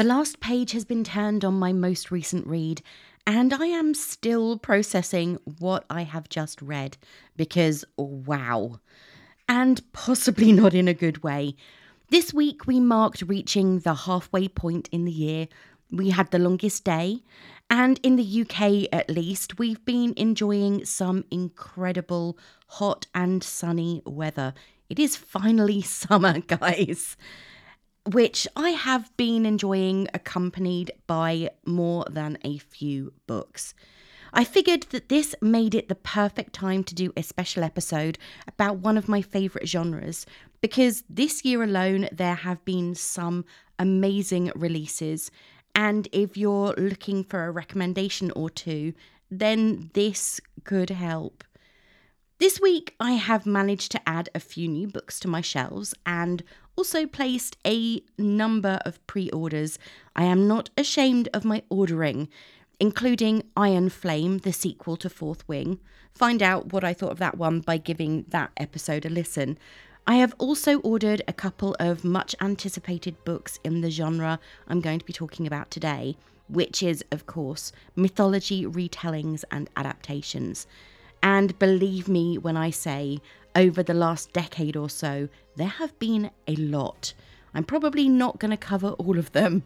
The last page has been turned on my most recent read, and I am still processing what I have just read because wow. And possibly not in a good way. This week we marked reaching the halfway point in the year. We had the longest day, and in the UK at least, we've been enjoying some incredible hot and sunny weather. It is finally summer, guys which I have been enjoying, accompanied by more than a few books. I figured that this made it the perfect time to do a special episode about one of my favourite genres because this year alone there have been some amazing releases. And if you're looking for a recommendation or two, then this could help. This week, I have managed to add a few new books to my shelves and also placed a number of pre orders. I am not ashamed of my ordering, including Iron Flame, the sequel to Fourth Wing. Find out what I thought of that one by giving that episode a listen. I have also ordered a couple of much anticipated books in the genre I'm going to be talking about today, which is, of course, mythology retellings and adaptations. And believe me when I say, over the last decade or so, there have been a lot. I'm probably not going to cover all of them.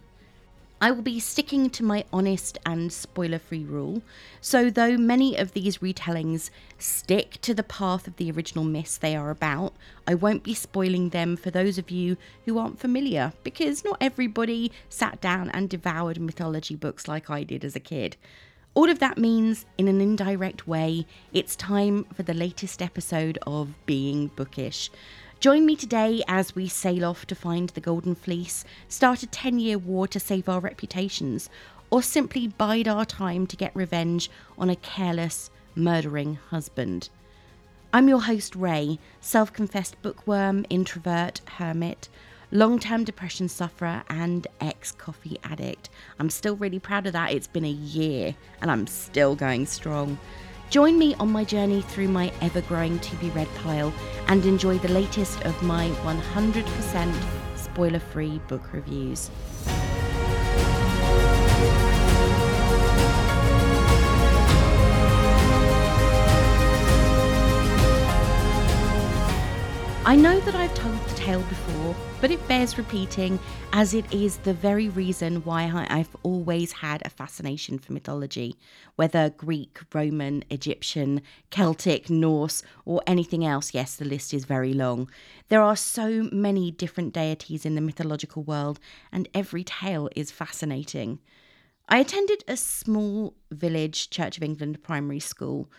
I will be sticking to my honest and spoiler free rule, so though many of these retellings stick to the path of the original myths they are about, I won't be spoiling them for those of you who aren't familiar, because not everybody sat down and devoured mythology books like I did as a kid. All of that means, in an indirect way, it's time for the latest episode of Being Bookish. Join me today as we sail off to find the Golden Fleece, start a 10 year war to save our reputations, or simply bide our time to get revenge on a careless, murdering husband. I'm your host, Ray, self confessed bookworm, introvert, hermit long term depression sufferer, and ex coffee addict. I'm still really proud of that. It's been a year and I'm still going strong. Join me on my journey through my ever growing to be read pile and enjoy the latest of my 100% spoiler free book reviews. I know that I've told tale before, but it bears repeating as it is the very reason why I've always had a fascination for mythology, whether Greek, Roman, Egyptian, Celtic, Norse, or anything else. Yes, the list is very long. There are so many different deities in the mythological world, and every tale is fascinating. I attended a small village Church of England primary school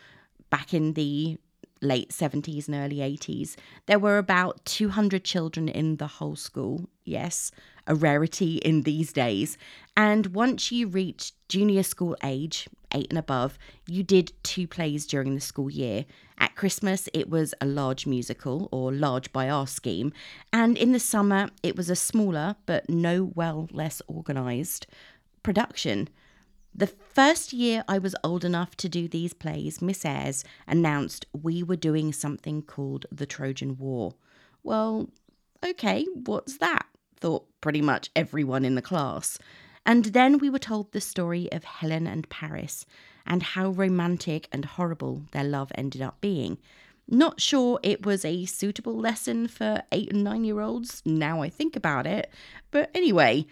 back in the late 70s and early 80s, there were about 200 children in the whole school. Yes, a rarity in these days. And once you reached junior school age, eight and above, you did two plays during the school year. At Christmas, it was a large musical, or large by our scheme, and in the summer, it was a smaller, but no well less organised production. The first year I was old enough to do these plays, Miss Ayres announced we were doing something called the Trojan War. Well, okay, what's that? thought pretty much everyone in the class. And then we were told the story of Helen and Paris and how romantic and horrible their love ended up being. Not sure it was a suitable lesson for eight and nine year olds, now I think about it. But anyway,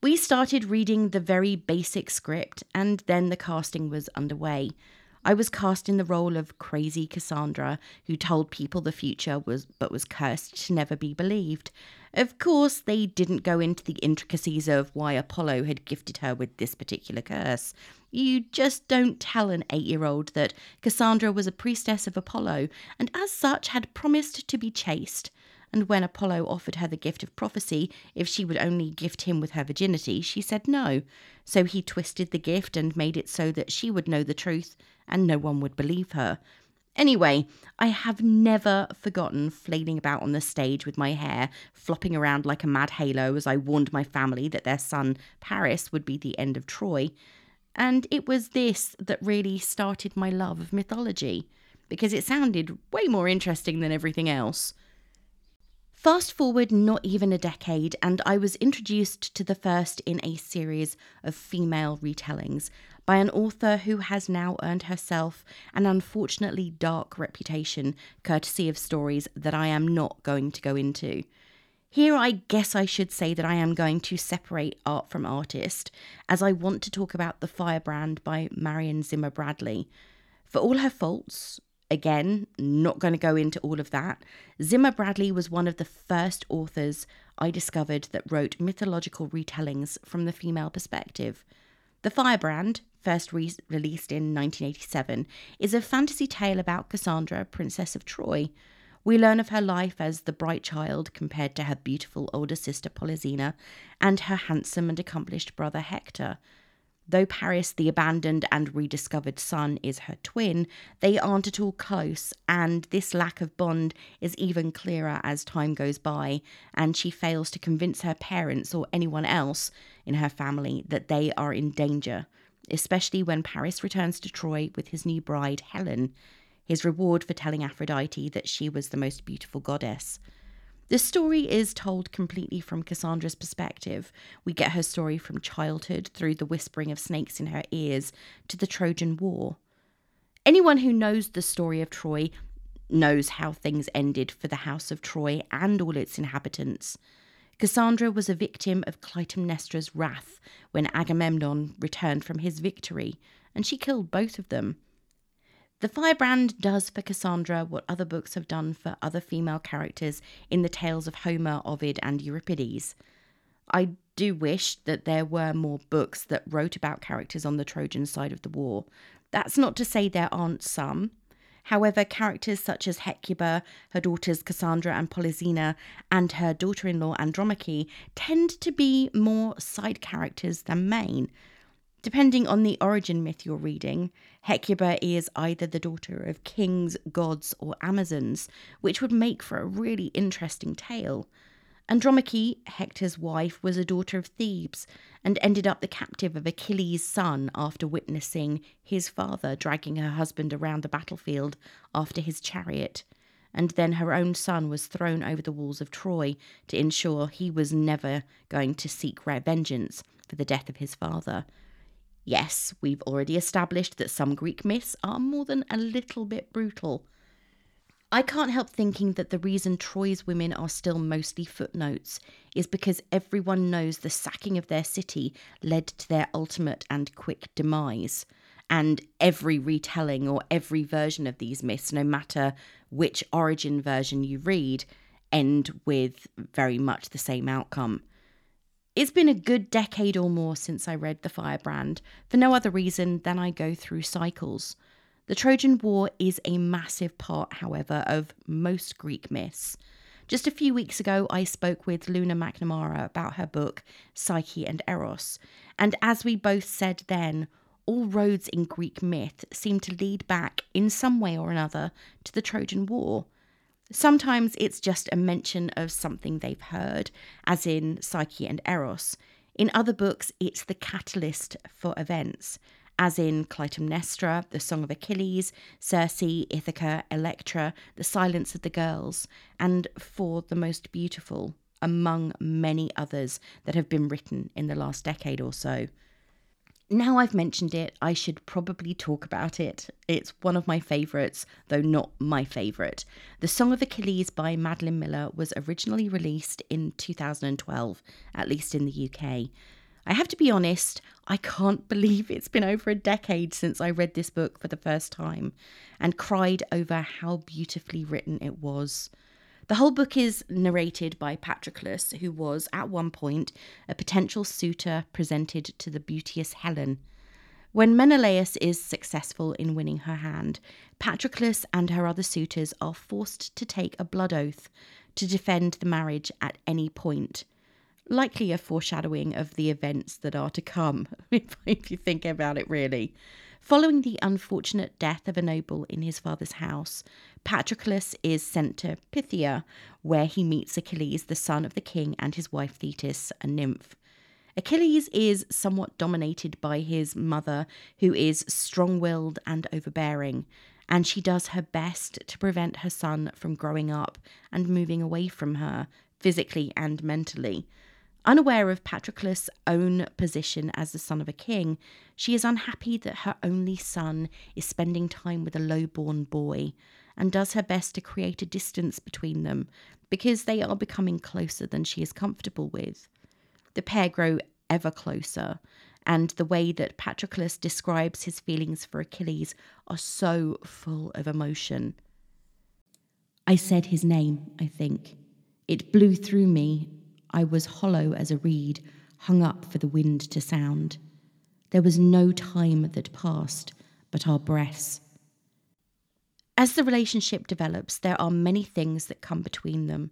we started reading the very basic script, and then the casting was underway. I was cast in the role of crazy Cassandra, who told people the future was but was cursed to never be believed. Of course, they didn't go into the intricacies of why Apollo had gifted her with this particular curse. You just don't tell an eight year old that Cassandra was a priestess of Apollo, and as such had promised to be chaste and when Apollo offered her the gift of prophecy, if she would only gift him with her virginity, she said no. So he twisted the gift and made it so that she would know the truth and no one would believe her. Anyway, I have never forgotten flailing about on the stage with my hair flopping around like a mad halo as I warned my family that their son, Paris, would be the end of Troy. And it was this that really started my love of mythology, because it sounded way more interesting than everything else. Fast forward not even a decade, and I was introduced to the first in a series of female retellings by an author who has now earned herself an unfortunately dark reputation, courtesy of stories that I am not going to go into. Here, I guess I should say that I am going to separate art from artist, as I want to talk about The Firebrand by Marion Zimmer Bradley. For all her faults, Again, not going to go into all of that. Zimmer Bradley was one of the first authors I discovered that wrote mythological retellings from the female perspective. The Firebrand, first re- released in 1987, is a fantasy tale about Cassandra, Princess of Troy. We learn of her life as the bright child compared to her beautiful older sister Polyxena and her handsome and accomplished brother Hector. Though Paris, the abandoned and rediscovered son, is her twin, they aren't at all close, and this lack of bond is even clearer as time goes by, and she fails to convince her parents or anyone else in her family that they are in danger, especially when Paris returns to Troy with his new bride, Helen, his reward for telling Aphrodite that she was the most beautiful goddess. The story is told completely from Cassandra's perspective. We get her story from childhood through the whispering of snakes in her ears to the Trojan War. Anyone who knows the story of Troy knows how things ended for the House of Troy and all its inhabitants. Cassandra was a victim of Clytemnestra's wrath when Agamemnon returned from his victory, and she killed both of them. The Firebrand does for Cassandra what other books have done for other female characters in the tales of Homer, Ovid, and Euripides. I do wish that there were more books that wrote about characters on the Trojan side of the war. That's not to say there aren't some. However, characters such as Hecuba, her daughters Cassandra and Polyxena, and her daughter in law Andromache tend to be more side characters than main, Depending on the origin myth you're reading, Hecuba is either the daughter of kings, gods, or Amazons, which would make for a really interesting tale. Andromache, Hector's wife, was a daughter of Thebes and ended up the captive of Achilles' son after witnessing his father dragging her husband around the battlefield after his chariot. And then her own son was thrown over the walls of Troy to ensure he was never going to seek vengeance for the death of his father. Yes, we've already established that some Greek myths are more than a little bit brutal. I can't help thinking that the reason Troy's women are still mostly footnotes is because everyone knows the sacking of their city led to their ultimate and quick demise. And every retelling or every version of these myths, no matter which origin version you read, end with very much the same outcome. It's been a good decade or more since I read The Firebrand, for no other reason than I go through cycles. The Trojan War is a massive part, however, of most Greek myths. Just a few weeks ago, I spoke with Luna McNamara about her book, Psyche and Eros, and as we both said then, all roads in Greek myth seem to lead back, in some way or another, to the Trojan War. Sometimes it's just a mention of something they've heard, as in Psyche and Eros. In other books, it's the catalyst for events, as in Clytemnestra, The Song of Achilles, Circe, Ithaca, Electra, The Silence of the Girls, and For the Most Beautiful, among many others that have been written in the last decade or so. Now I've mentioned it, I should probably talk about it. It's one of my favourites, though not my favourite. The Song of Achilles by Madeline Miller was originally released in 2012, at least in the UK. I have to be honest, I can't believe it's been over a decade since I read this book for the first time and cried over how beautifully written it was. The whole book is narrated by Patroclus, who was, at one point, a potential suitor presented to the beauteous Helen. When Menelaus is successful in winning her hand, Patroclus and her other suitors are forced to take a blood oath to defend the marriage at any point. Likely a foreshadowing of the events that are to come, if you think about it really. Following the unfortunate death of a noble in his father's house, Patroclus is sent to Phthia, where he meets Achilles, the son of the king, and his wife Thetis, a nymph. Achilles is somewhat dominated by his mother, who is strong willed and overbearing, and she does her best to prevent her son from growing up and moving away from her, physically and mentally. Unaware of Patroclus' own position as the son of a king, she is unhappy that her only son is spending time with a low-born boy and does her best to create a distance between them because they are becoming closer than she is comfortable with. The pair grow ever closer, and the way that Patroclus describes his feelings for Achilles are so full of emotion. I said his name, I think. It blew through me. I was hollow as a reed, hung up for the wind to sound. There was no time that passed, but our breaths. As the relationship develops, there are many things that come between them.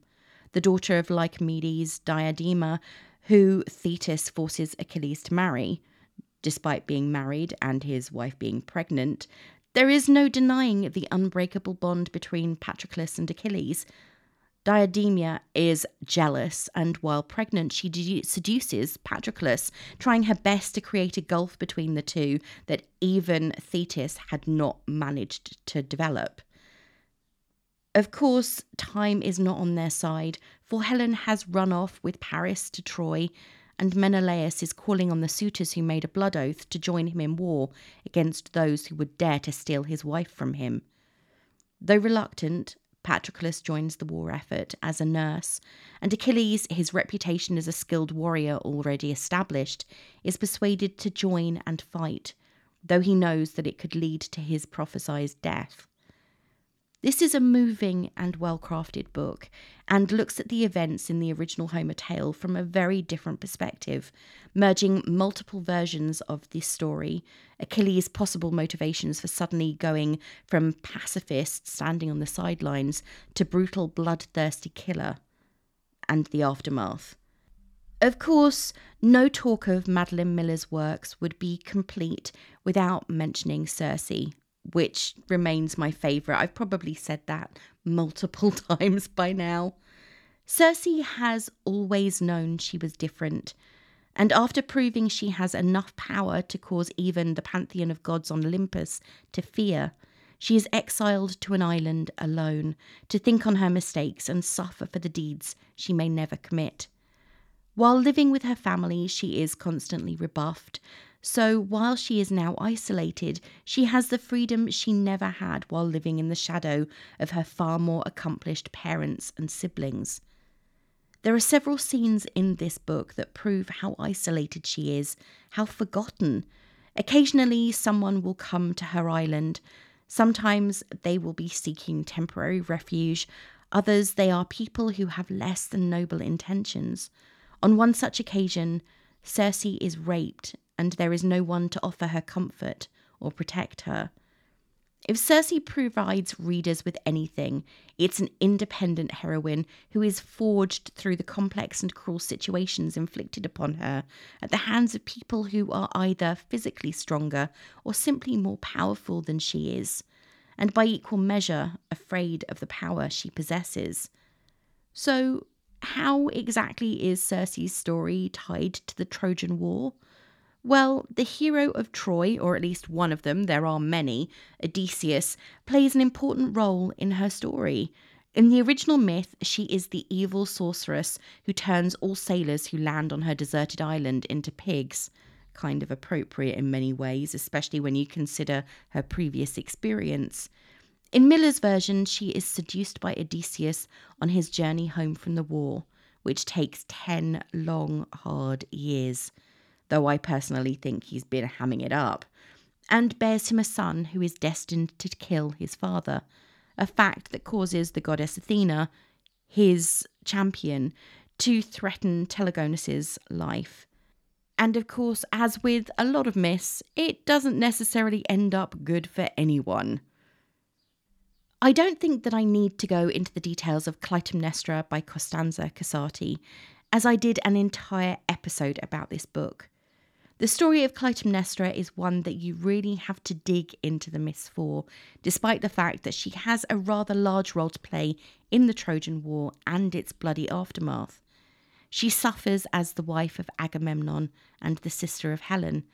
The daughter of Lycomedes, Deidameia, who Thetis forces Achilles to marry, despite being married and his wife being pregnant, there is no denying the unbreakable bond between Patroclus and Achilles. Deidameia is jealous, and while pregnant, she seduces Patroclus, trying her best to create a gulf between the two that even Thetis had not managed to develop. Of course, time is not on their side, for Helen has run off with Paris to Troy, and Menelaus is calling on the suitors who made a blood oath to join him in war against those who would dare to steal his wife from him. Though reluctant, Patroclus joins the war effort as a nurse, and Achilles, his reputation as a skilled warrior already established, is persuaded to join and fight, though he knows that it could lead to his prophesied death. This is a moving and well crafted book and looks at the events in the original Homer tale from a very different perspective, merging multiple versions of this story, Achilles' possible motivations for suddenly going from pacifist standing on the sidelines to brutal, bloodthirsty killer, and the aftermath. Of course, no talk of Madeline Miller's works would be complete without mentioning Circe, which remains my favourite. I've probably said that multiple times by now. Circe has always known she was different, and after proving she has enough power to cause even the pantheon of gods on Olympus to fear, she is exiled to an island alone to think on her mistakes and suffer for the deeds she may never commit. While living with her family, she is constantly rebuffed, so while she is now isolated, she has the freedom she never had while living in the shadow of her far more accomplished parents and siblings. There are several scenes in this book that prove how isolated she is, how forgotten. Occasionally, someone will come to her island. Sometimes they will be seeking temporary refuge. Others, they are people who have less than noble intentions. On one such occasion, Circe is raped and there is no one to offer her comfort or protect her. If Circe provides readers with anything, it's an independent heroine who is forged through the complex and cruel situations inflicted upon her at the hands of people who are either physically stronger or simply more powerful than she is, and by equal measure afraid of the power she possesses. So, how exactly is Circe's story tied to the Trojan War? Well, the hero of Troy, or at least one of them, there are many, Odysseus, plays an important role in her story. In the original myth, she is the evil sorceress who turns all sailors who land on her deserted island into pigs. Kind of appropriate in many ways, especially when you consider her previous experience. In Miller's version, she is seduced by Odysseus on his journey home from the war, which takes 10 long, hard years though I personally think he's been hamming it up, and bears him a son who is destined to kill his father, a fact that causes the goddess Athena, his champion, to threaten Telegonus's life. And of course, as with a lot of myths, it doesn't necessarily end up good for anyone. I don't think that I need to go into the details of Clytemnestra by Costanza Casati, as I did an entire episode about this book. The story of Clytemnestra is one that you really have to dig into the myths for, despite the fact that she has a rather large role to play in the Trojan War and its bloody aftermath. She suffers as the wife of Agamemnon and the sister of Helen,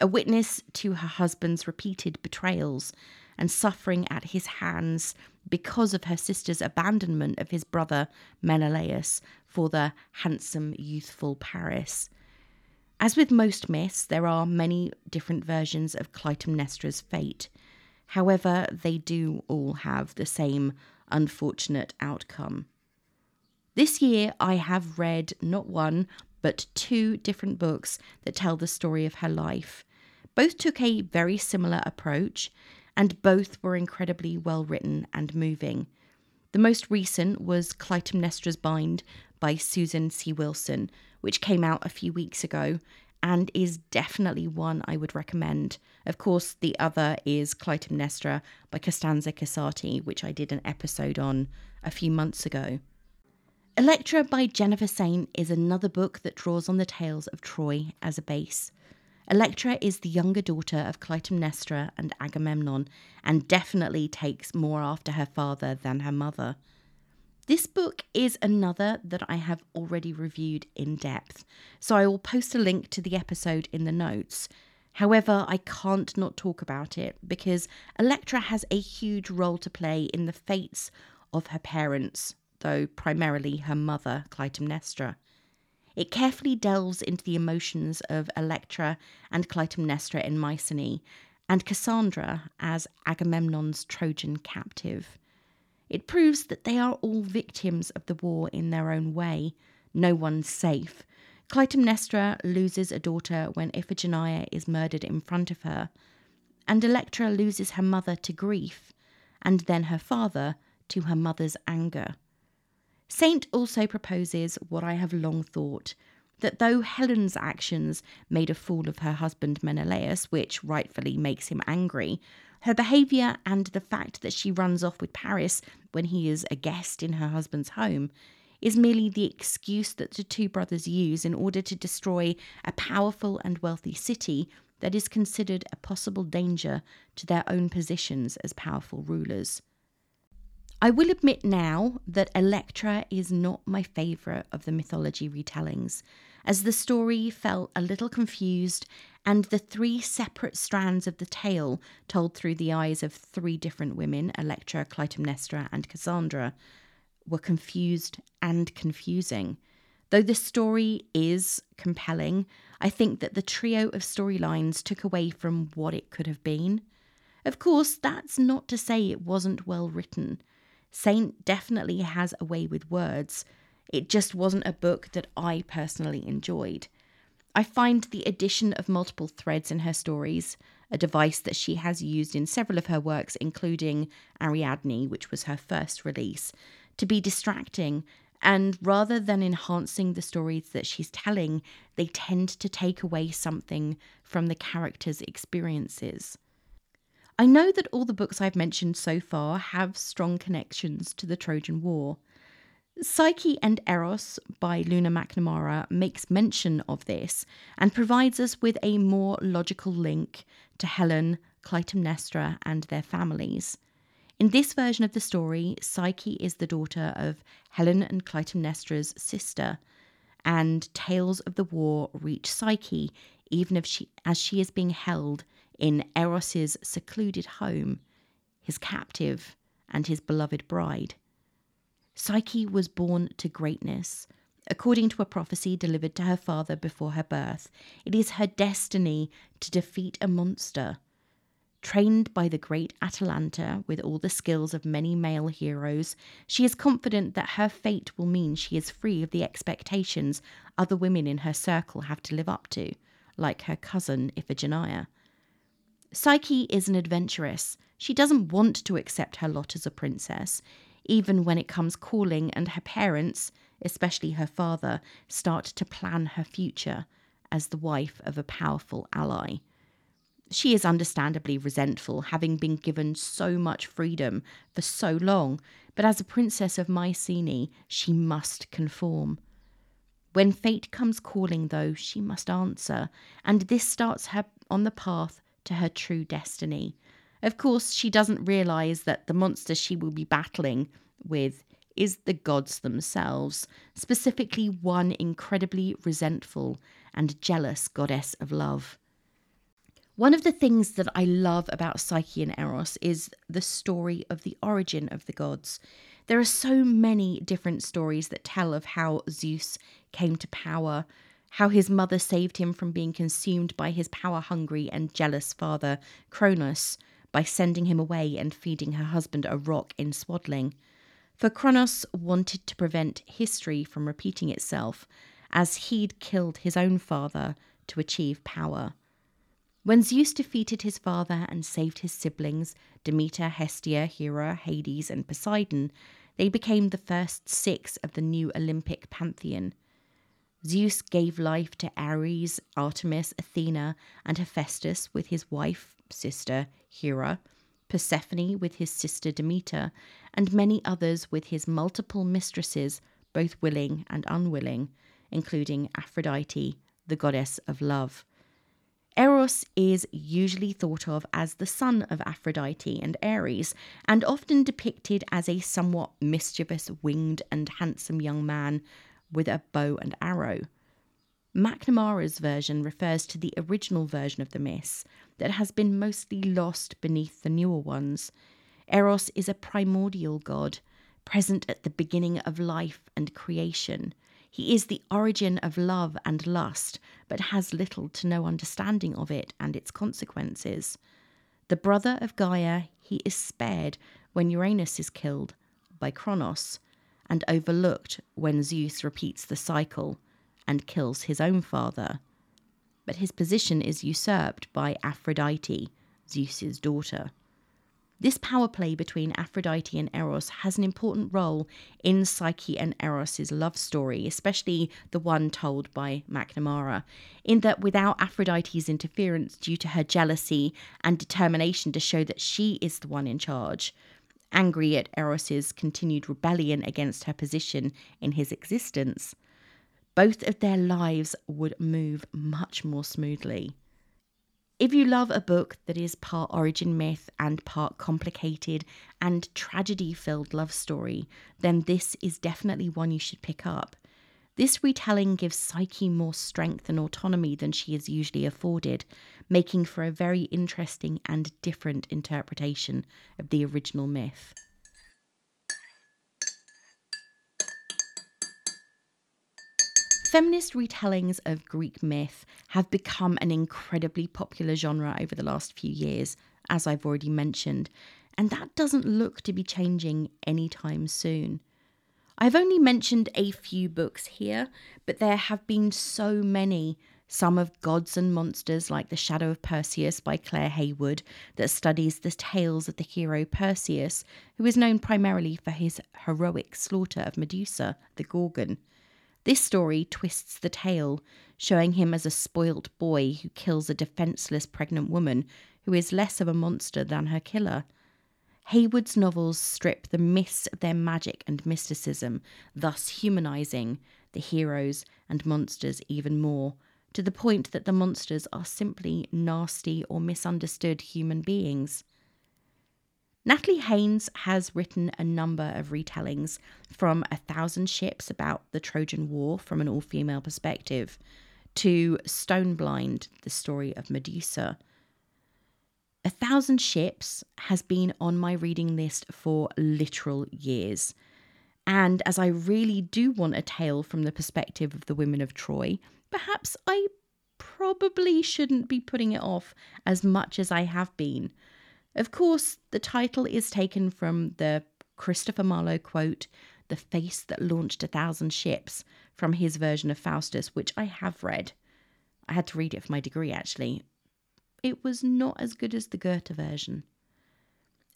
a witness to her husband's repeated betrayals, and suffering at his hands because of her sister's abandonment of his brother Menelaus for the handsome, youthful Paris. As with most myths, there are many different versions of Clytemnestra's fate. However, they do all have the same unfortunate outcome. This year, I have read not one, but two different books that tell the story of her life. Both took a very similar approach, and both were incredibly well written and moving. The most recent was Clytemnestra's Bind by Susan C. Wilson, which came out a few weeks ago and is definitely one I would recommend. Of course, the other is Clytemnestra by Costanza Casati, which I did an episode on a few months ago. Electra by Jennifer Saint is another book that draws on the tales of Troy as a base. Electra is the younger daughter of Clytemnestra and Agamemnon, and definitely takes more after her father than her mother. This book is another that I have already reviewed in depth, so I will post a link to the episode in the notes. However, I can't not talk about it because Electra has a huge role to play in the fates of her parents, though primarily her mother, Clytemnestra. It carefully delves into the emotions of Electra and Clytemnestra in Mycenae, and Cassandra as Agamemnon's Trojan captive. It proves that they are all victims of the war in their own way. No one's safe. Clytemnestra loses a daughter when Iphigenia is murdered in front of her, and Electra loses her mother to grief, and then her father to her mother's anger. Saint also proposes what I have long thought that though Helen's actions made a fool of her husband Menelaus, which rightfully makes him angry, her behaviour and the fact that she runs off with Paris when he is a guest in her husband's home is merely the excuse that the two brothers use in order to destroy a powerful and wealthy city that is considered a possible danger to their own positions as powerful rulers. I will admit now that Electra is not my favourite of the mythology retellings, as the story felt a little confused and the three separate strands of the tale told through the eyes of three different women, Electra, Clytemnestra, and Cassandra, were confused and confusing. Though the story is compelling, I think that the trio of storylines took away from what it could have been. Of course, that's not to say it wasn't well written. Saint definitely has a way with words. It just wasn't a book that I personally enjoyed. I find the addition of multiple threads in her stories, a device that she has used in several of her works, including Ariadne, which was her first release, to be distracting. And rather than enhancing the stories that she's telling, they tend to take away something from the characters' experiences. I know that all the books I've mentioned so far have strong connections to the Trojan War. Psyche and Eros by Luna McNamara makes mention of this and provides us with a more logical link to Helen, Clytemnestra, and their families. In this version of the story, Psyche is the daughter of Helen and Clytemnestra's sister, and tales of the war reach Psyche even if she, as she is being held in Eros's secluded home, his captive, and his beloved bride. Psyche was born to greatness. According to a prophecy delivered to her father before her birth, it is her destiny to defeat a monster. Trained by the great Atalanta with all the skills of many male heroes, she is confident that her fate will mean she is free of the expectations other women in her circle have to live up to, like her cousin Iphigenia. Psyche is an adventuress. She doesn't want to accept her lot as a princess, even when it comes calling and her parents, especially her father, start to plan her future as the wife of a powerful ally. She is understandably resentful, having been given so much freedom for so long, but as a princess of Mycenae, she must conform. When fate comes calling, though, she must answer, and this starts her on the path to her true destiny. Of course, she doesn't realize that the monster she will be battling with is the gods themselves, specifically one incredibly resentful and jealous goddess of love. One of the things that I love about Psyche and Eros is the story of the origin of the gods. There are so many different stories that tell of how Zeus came to power, how his mother saved him from being consumed by his power hungry and jealous father, Cronus, by sending him away and feeding her husband a rock in swaddling. For Cronos wanted to prevent history from repeating itself, as he'd killed his own father to achieve power. When Zeus defeated his father and saved his siblings, Demeter, Hestia, Hera, Hades, and Poseidon, they became the first six of the new Olympic pantheon. Zeus gave life to Ares, Artemis, Athena, and Hephaestus with his wife, sister, Hera, Persephone with his sister Demeter, and many others with his multiple mistresses, both willing and unwilling, including Aphrodite, the goddess of love. Eros is usually thought of as the son of Aphrodite and Ares, and often depicted as a somewhat mischievous, winged, and handsome young man with a bow and arrow. McNamara's version refers to the original version of the myths that has been mostly lost beneath the newer ones. Eros is a primordial god, present at the beginning of life and creation. He is the origin of love and lust, but has little to no understanding of it and its consequences. The brother of Gaia, he is spared when Uranus is killed by Kronos, and overlooked when Zeus repeats the cycle and kills his own father. But his position is usurped by Aphrodite, Zeus's daughter. This power play between Aphrodite and Eros has an important role in Psyche and Eros's love story, especially the one told by McNamara, in that without Aphrodite's interference due to her jealousy and determination to show that she is the one in charge, angry at Eros's continued rebellion against her position in his existence, both of their lives would move much more smoothly. If you love a book that is part origin myth and part complicated and tragedy filled love story, then this is definitely one you should pick up. This retelling gives Psyche more strength and autonomy than she is usually afforded, making for a very interesting and different interpretation of the original myth. Feminist retellings of Greek myth have become an incredibly popular genre over the last few years, as I've already mentioned, and that doesn't look to be changing anytime soon. I've only mentioned a few books here, but there have been so many. Some of Gods and Monsters, like The Shadow of Perseus by Claire Heywood, that studies the tales of the hero Perseus, who is known primarily for his heroic slaughter of Medusa, the Gorgon. This story twists the tale, showing him as a spoilt boy who kills a defenseless pregnant woman who is less of a monster than her killer. Heywood's novels strip the myths of their magic and mysticism, thus humanizing the heroes and monsters even more, to the point that the monsters are simply nasty or misunderstood human beings. Natalie Haynes has written a number of retellings from A Thousand Ships about the Trojan War from an all female perspective to Stoneblind, the story of Medusa. A Thousand Ships has been on my reading list for literal years. And as I really do want a tale from the perspective of the women of Troy, perhaps I probably shouldn't be putting it off as much as I have been. Of course, the title is taken from the Christopher Marlowe quote, The Face That Launched a Thousand Ships, from his version of Faustus, which I have read. I had to read it for my degree, actually. It was not as good as the Goethe version.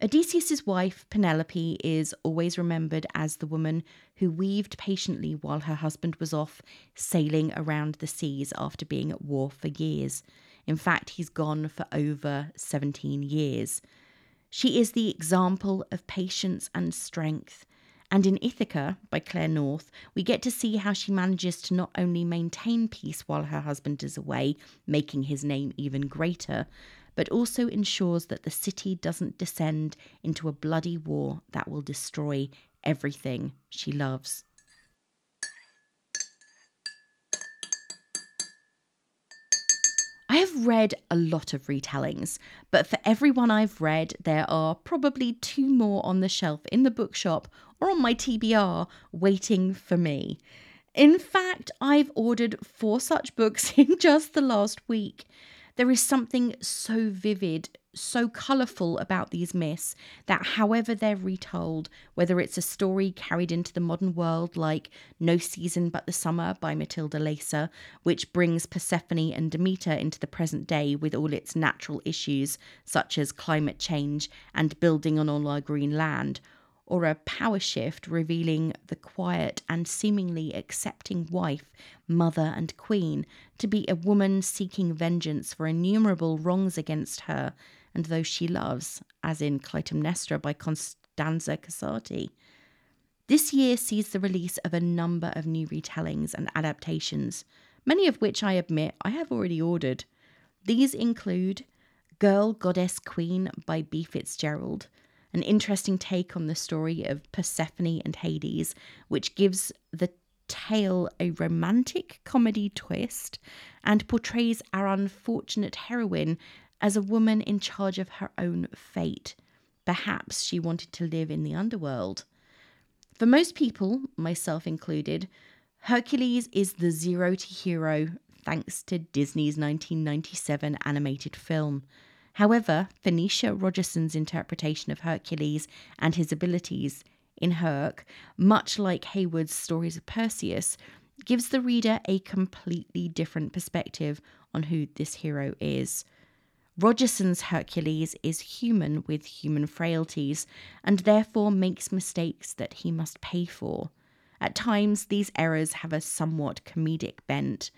Odysseus's wife, Penelope, is always remembered as the woman who weaved patiently while her husband was off sailing around the seas after being at war for years. In fact, he's gone for over 17 years. She is the example of patience and strength. And in Ithaca by Claire North, we get to see how she manages to not only maintain peace while her husband is away, making his name even greater, but also ensures that the city doesn't descend into a bloody war that will destroy everything she loves. I have read a lot of retellings, but for every one I've read, there are probably two more on the shelf in the bookshop or on my TBR waiting for me. In fact, I've ordered four such books in just the last week. There is something so vivid, so colourful about these myths that, however they're retold, whether it's a story carried into the modern world like No Season But the Summer by Matilda Leyser, which brings Persephone and Demeter into the present day with all its natural issues such as climate change and building on all our green land, or a power shift revealing the quiet and seemingly accepting wife, mother, and queen to be a woman seeking vengeance for innumerable wrongs against her and those she loves, as in Clytemnestra by Constanza Casati. This year sees the release of a number of new retellings and adaptations, many of which I admit I have already ordered. These include Girl, Goddess, Queen by B. Fitzgerald, an interesting take on the story of Persephone and Hades, which gives the tale a romantic comedy twist and portrays our unfortunate heroine as a woman in charge of her own fate. Perhaps she wanted to live in the underworld. For most people, myself included, Hercules is the zero to hero thanks to Disney's 1997 animated film. However, Phoenicia Rogerson's interpretation of Hercules and his abilities in Herc, much like Heywood's stories of Perseus, gives the reader a completely different perspective on who this hero is. Rogerson's Hercules is human with human frailties and therefore makes mistakes that he must pay for. At times, these errors have a somewhat comedic bent.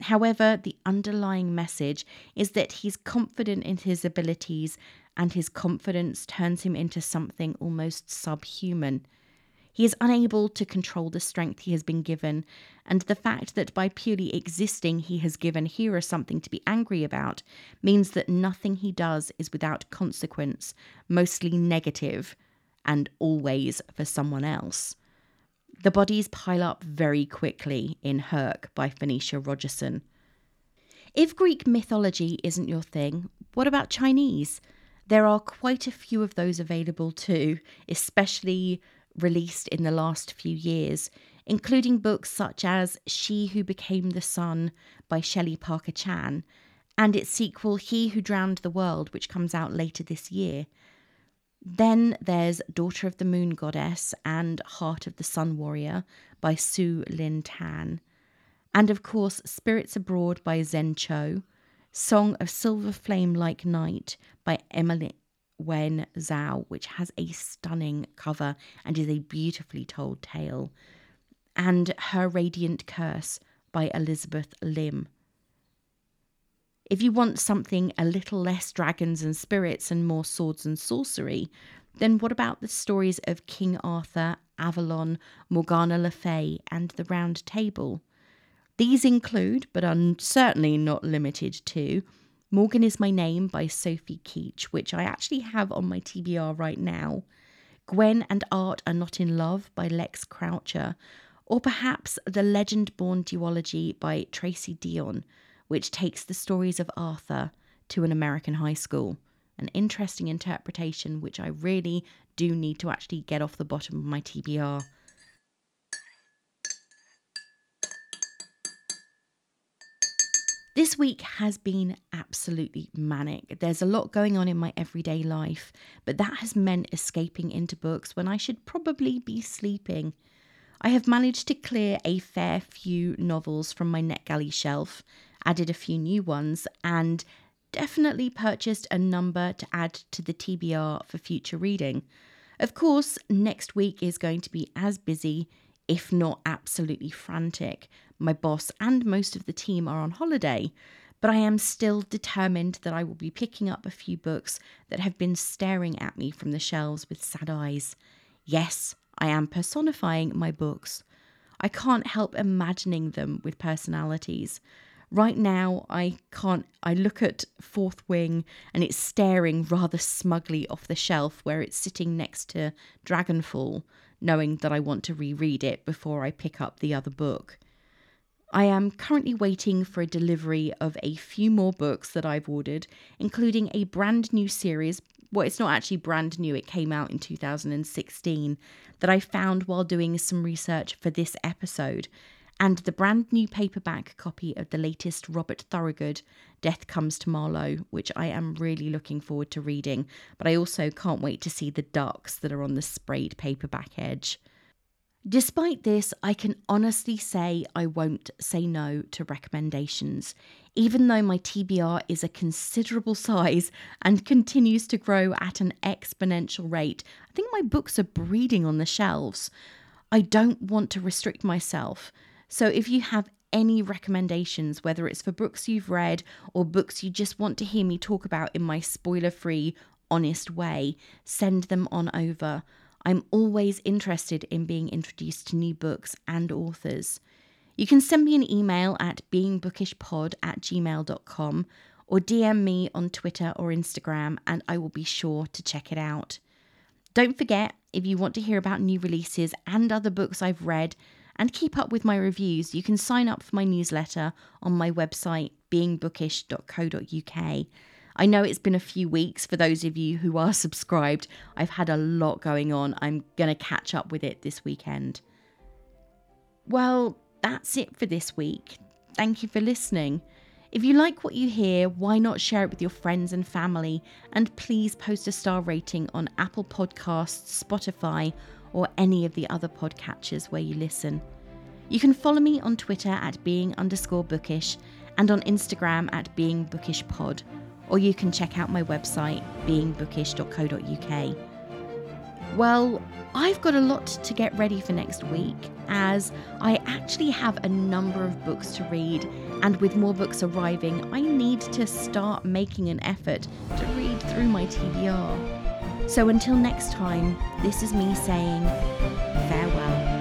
However, the underlying message is that he's confident in his abilities and his confidence turns him into something almost subhuman. He is unable to control the strength he has been given, and the fact that by purely existing he has given Hera something to be angry about means that nothing he does is without consequence, mostly negative, and always for someone else. The bodies pile up very quickly in Herc by Phoenicia Rogerson. If Greek mythology isn't your thing, what about Chinese? There are quite a few of those available too, especially released in the last few years, including books such as She Who Became the Sun by Shelley Parker Chan, and its sequel He Who Drowned the World, which comes out later this year. Then there's Daughter of the Moon Goddess and Heart of the Sun Warrior by Sue Lynn Tan. And of course, Spirits Abroad by Zen Cho, Song of Silver Flame Like Night by Emily Wen Zhao, which has a stunning cover and is a beautifully told tale, and Her Radiant Curse by Elizabeth Lim. If you want something a little less dragons and spirits and more swords and sorcery, then what about the stories of King Arthur, Avalon, Morgana Le Fay, and the Round Table? These include, but are certainly not limited to, Morgan is My Name by Sophie Keetch, which I actually have on my TBR right now. Gwen and Art Are Not in Love by Lex Croucher, or perhaps The Legendborn Duology by Tracy Deonn, which takes the stories of Arthur to an American high school. An interesting interpretation, which I really do need to actually get off the bottom of my TBR. This week has been absolutely manic. There's a lot going on in my everyday life, but that has meant escaping into books when I should probably be sleeping. I have managed to clear a fair few novels from my NetGalley shelf, added a few new ones, and definitely purchased a number to add to the TBR for future reading. Of course, next week is going to be as busy, if not absolutely frantic, my boss and most of the team are on holiday, but I am still determined that I will be picking up a few books that have been staring at me from the shelves with sad eyes. Yes, I am personifying my books. I can't help imagining them with personalities. Right now, I can't. I look at Fourth Wing and it's staring rather smugly off the shelf where it's sitting next to Dragonfall, knowing that I want to reread it before I pick up the other book. I am currently waiting for a delivery of a few more books that I've ordered, including a brand new series. Well, it's not actually brand new, it came out in 2016 that I found while doing some research for this episode, and the brand new paperback copy of the latest Robert Thorogood, Death Comes to Marlow, which I am really looking forward to reading, but I also can't wait to see the ducks that are on the sprayed paperback edge. Despite this, I can honestly say I won't say no to recommendations, even though my TBR is a considerable size and continues to grow at an exponential rate. I think my books are breeding on the shelves. I don't want to restrict myself. So if you have any recommendations, whether it's for books you've read or books you just want to hear me talk about in my spoiler free, honest way, send them on over. I'm always interested in being introduced to new books and authors. You can send me an email at beingbookishpod at gmail.com or DM me on Twitter or Instagram, and I will be sure to check it out. Don't forget, if you want to hear about new releases and other books I've read and keep up with my reviews, you can sign up for my newsletter on my website, beingbookish.co.uk. I know it's been a few weeks for those of you who are subscribed. I've had a lot going on. I'm going to catch up with it this weekend. Well, that's it for this week. Thank you for listening. If you like what you hear, why not share it with your friends and family? And please post a star rating on Apple Podcasts, Spotify, or any of the other podcatchers where you listen. You can follow me on Twitter at being underscore bookish and on Instagram at being bookish pod or you can check out my website, beingbookish.co.uk. Well, I've got a lot to get ready for next week, as I actually have a number of books to read, and with more books arriving, I need to start making an effort to read through my TBR. So until next time, this is me saying farewell.